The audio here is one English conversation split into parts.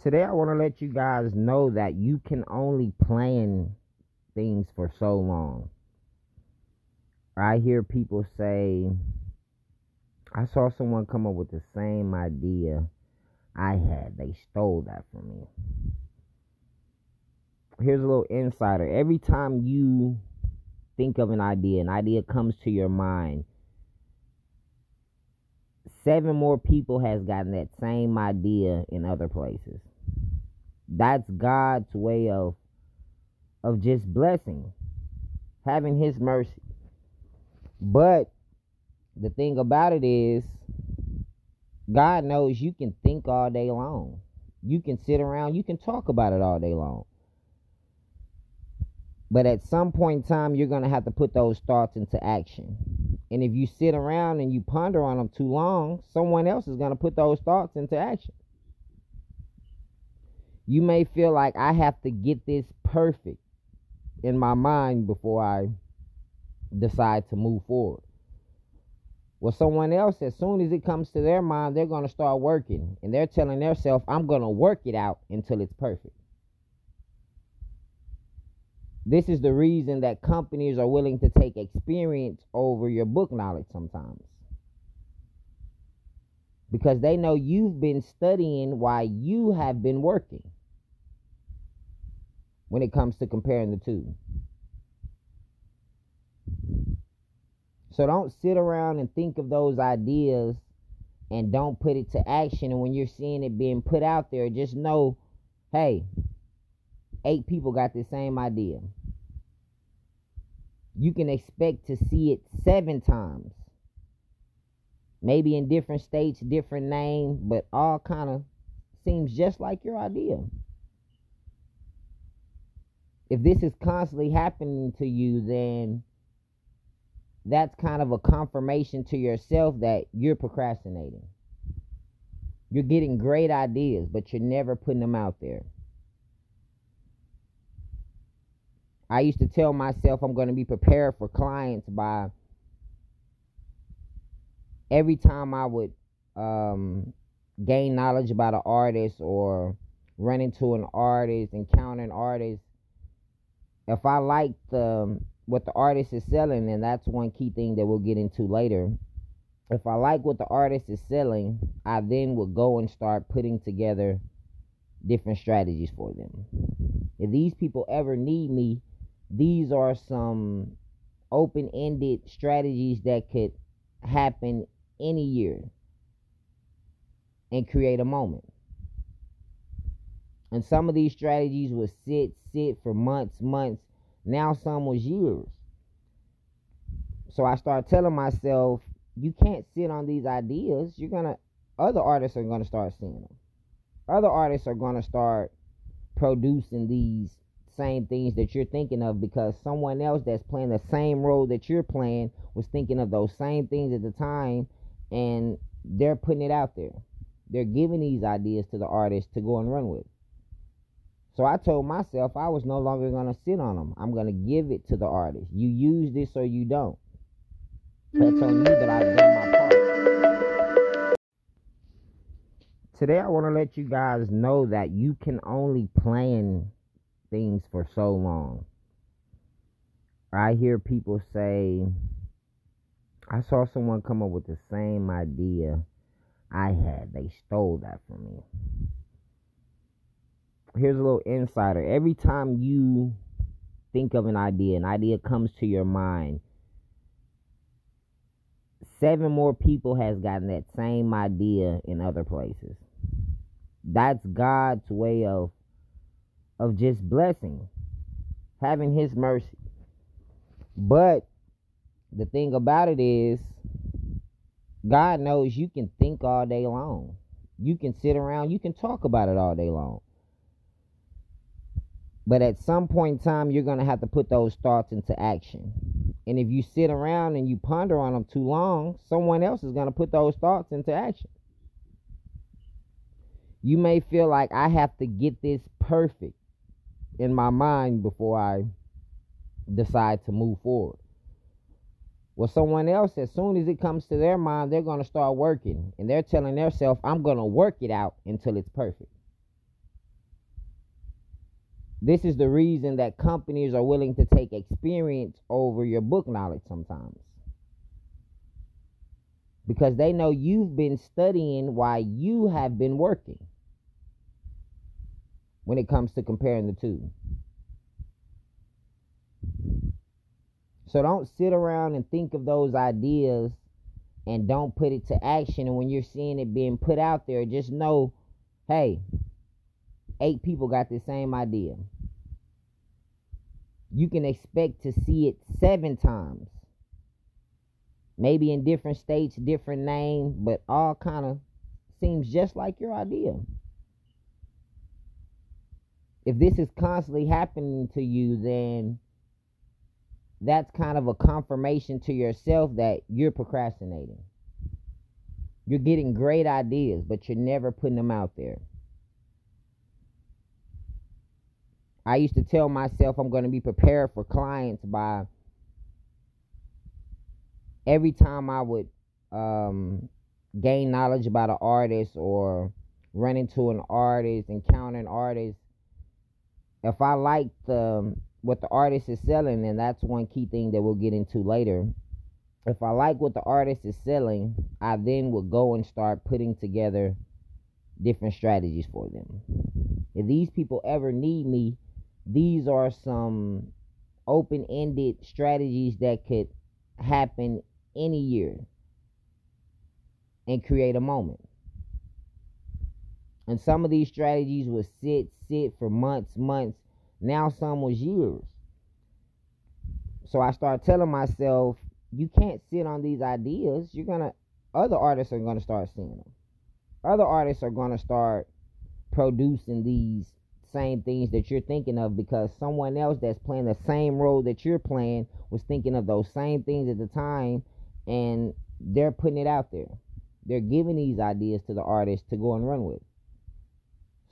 Today, I want to let you guys know that you can only plan things for so long. I hear people say, I saw someone come up with the same idea I had. They stole that from me. Here's a little insider. Every time you think of an idea, an idea comes to your mind, seven more people has gotten that same idea in other places. That's God's way of of just blessing, having his mercy. But the thing about it is God knows you can think all day long. You can sit around, you can talk about it all day long. But at some point in time, you're going to have to put those thoughts into action. And if you sit around and you ponder on them too long, someone else is going to put those thoughts into action. You may feel like I have to get this perfect in my mind before I decide to move forward. Well, someone else, as soon as it comes to their mind, they're going to start working. And they're telling themselves, I'm going to work it out until it's perfect. This is the reason that companies are willing to take experience over your book knowledge sometimes. Because they know you've been studying while you have been working when it comes to comparing the two. So don't sit around and think of those ideas and don't put it to action. And when you're seeing it being put out there, just know hey, eight people got the same idea you can expect to see it seven times. Maybe in different states, different names, but all kind of seems just like your idea. If this is constantly happening to you, then that's kind of a confirmation to yourself that you're procrastinating. You're getting great ideas, but you're never putting them out there. I used to tell myself I'm going to be prepared for clients by every time I would um, gain knowledge about an artist or run into an artist, encounter an artist. If I like the um, what the artist is selling, and that's one key thing that we'll get into later. If I like what the artist is selling, I then would go and start putting together different strategies for them. If these people ever need me these are some open ended strategies that could happen any year and create a moment. And some of these strategies would sit, for months, months. Now some was years. So I start telling myself, you can't sit on these ideas. You're gonna other artists are gonna start seeing them. Other artists are gonna start producing these same things that you're thinking of because someone else that's playing the same role that you're playing was thinking of those same things at the time and they're putting it out there. They're giving these ideas to the artists to go and run with. So I told myself I was no longer going to sit on them. I'm going to give it to the artist. You use this or you don't. That's on you that I've done my part. Today I want to let you guys know that you can only plan things for so long. I hear people say, I saw someone come up with the same idea I had. They stole that from me. Here's a little insider. Every time you think of an idea, an idea comes to your mind, seven more people has gotten that same idea in other places. That's God's way of of just blessing, having His mercy. But the thing about it is, God knows you can think all day long. You can sit around, you can talk about it all day long. But at some point in time, you're going to have to put those thoughts into action. And if you sit around and you ponder on them too long, someone else is going to put those thoughts into action. You may feel like I have to get this perfect in my mind before I decide to move forward. Well, someone else, as soon as it comes to their mind, they're going to start working. And they're telling themselves, I'm going to work it out until it's perfect. This is the reason that companies are willing to take experience over your book knowledge sometimes. Because they know you've been studying while you have been working when it comes to comparing the two. So don't sit around and think of those ideas and don't put it to action. And when you're seeing it being put out there, just know hey, eight people got the same idea. You can expect to see it seven times. Maybe in different states, different names, but all kind of seems just like your idea. If this is constantly happening to you, then that's kind of a confirmation to yourself that you're procrastinating. You're getting great ideas, but you're never putting them out there. I used to tell myself I'm going to be prepared for clients by every time I would um, gain knowledge about an artist or run into an artist, encounter an artist. If I like the what the artist is selling, and that's one key thing that we'll get into later if I like what the artist is selling, I then would go and start putting together different strategies for them. If these people ever need me, these are some open ended strategies that could happen any year and create a moment. And some of these strategies would sit, sit for months, months. Now some was years. So I started telling myself, you can't sit on these ideas. You're gonna other artists are gonna start seeing them. Other artists are gonna start producing these same things that you're thinking of because someone else that's playing the same role that you're playing was thinking of those same things at the time and they're putting it out there. They're giving these ideas to the artist to go and run with.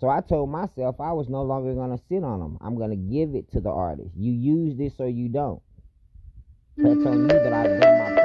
So I told myself I was no longer going to sit on them. I'm going to give it to the artist. You use this or you don't. You that I've done my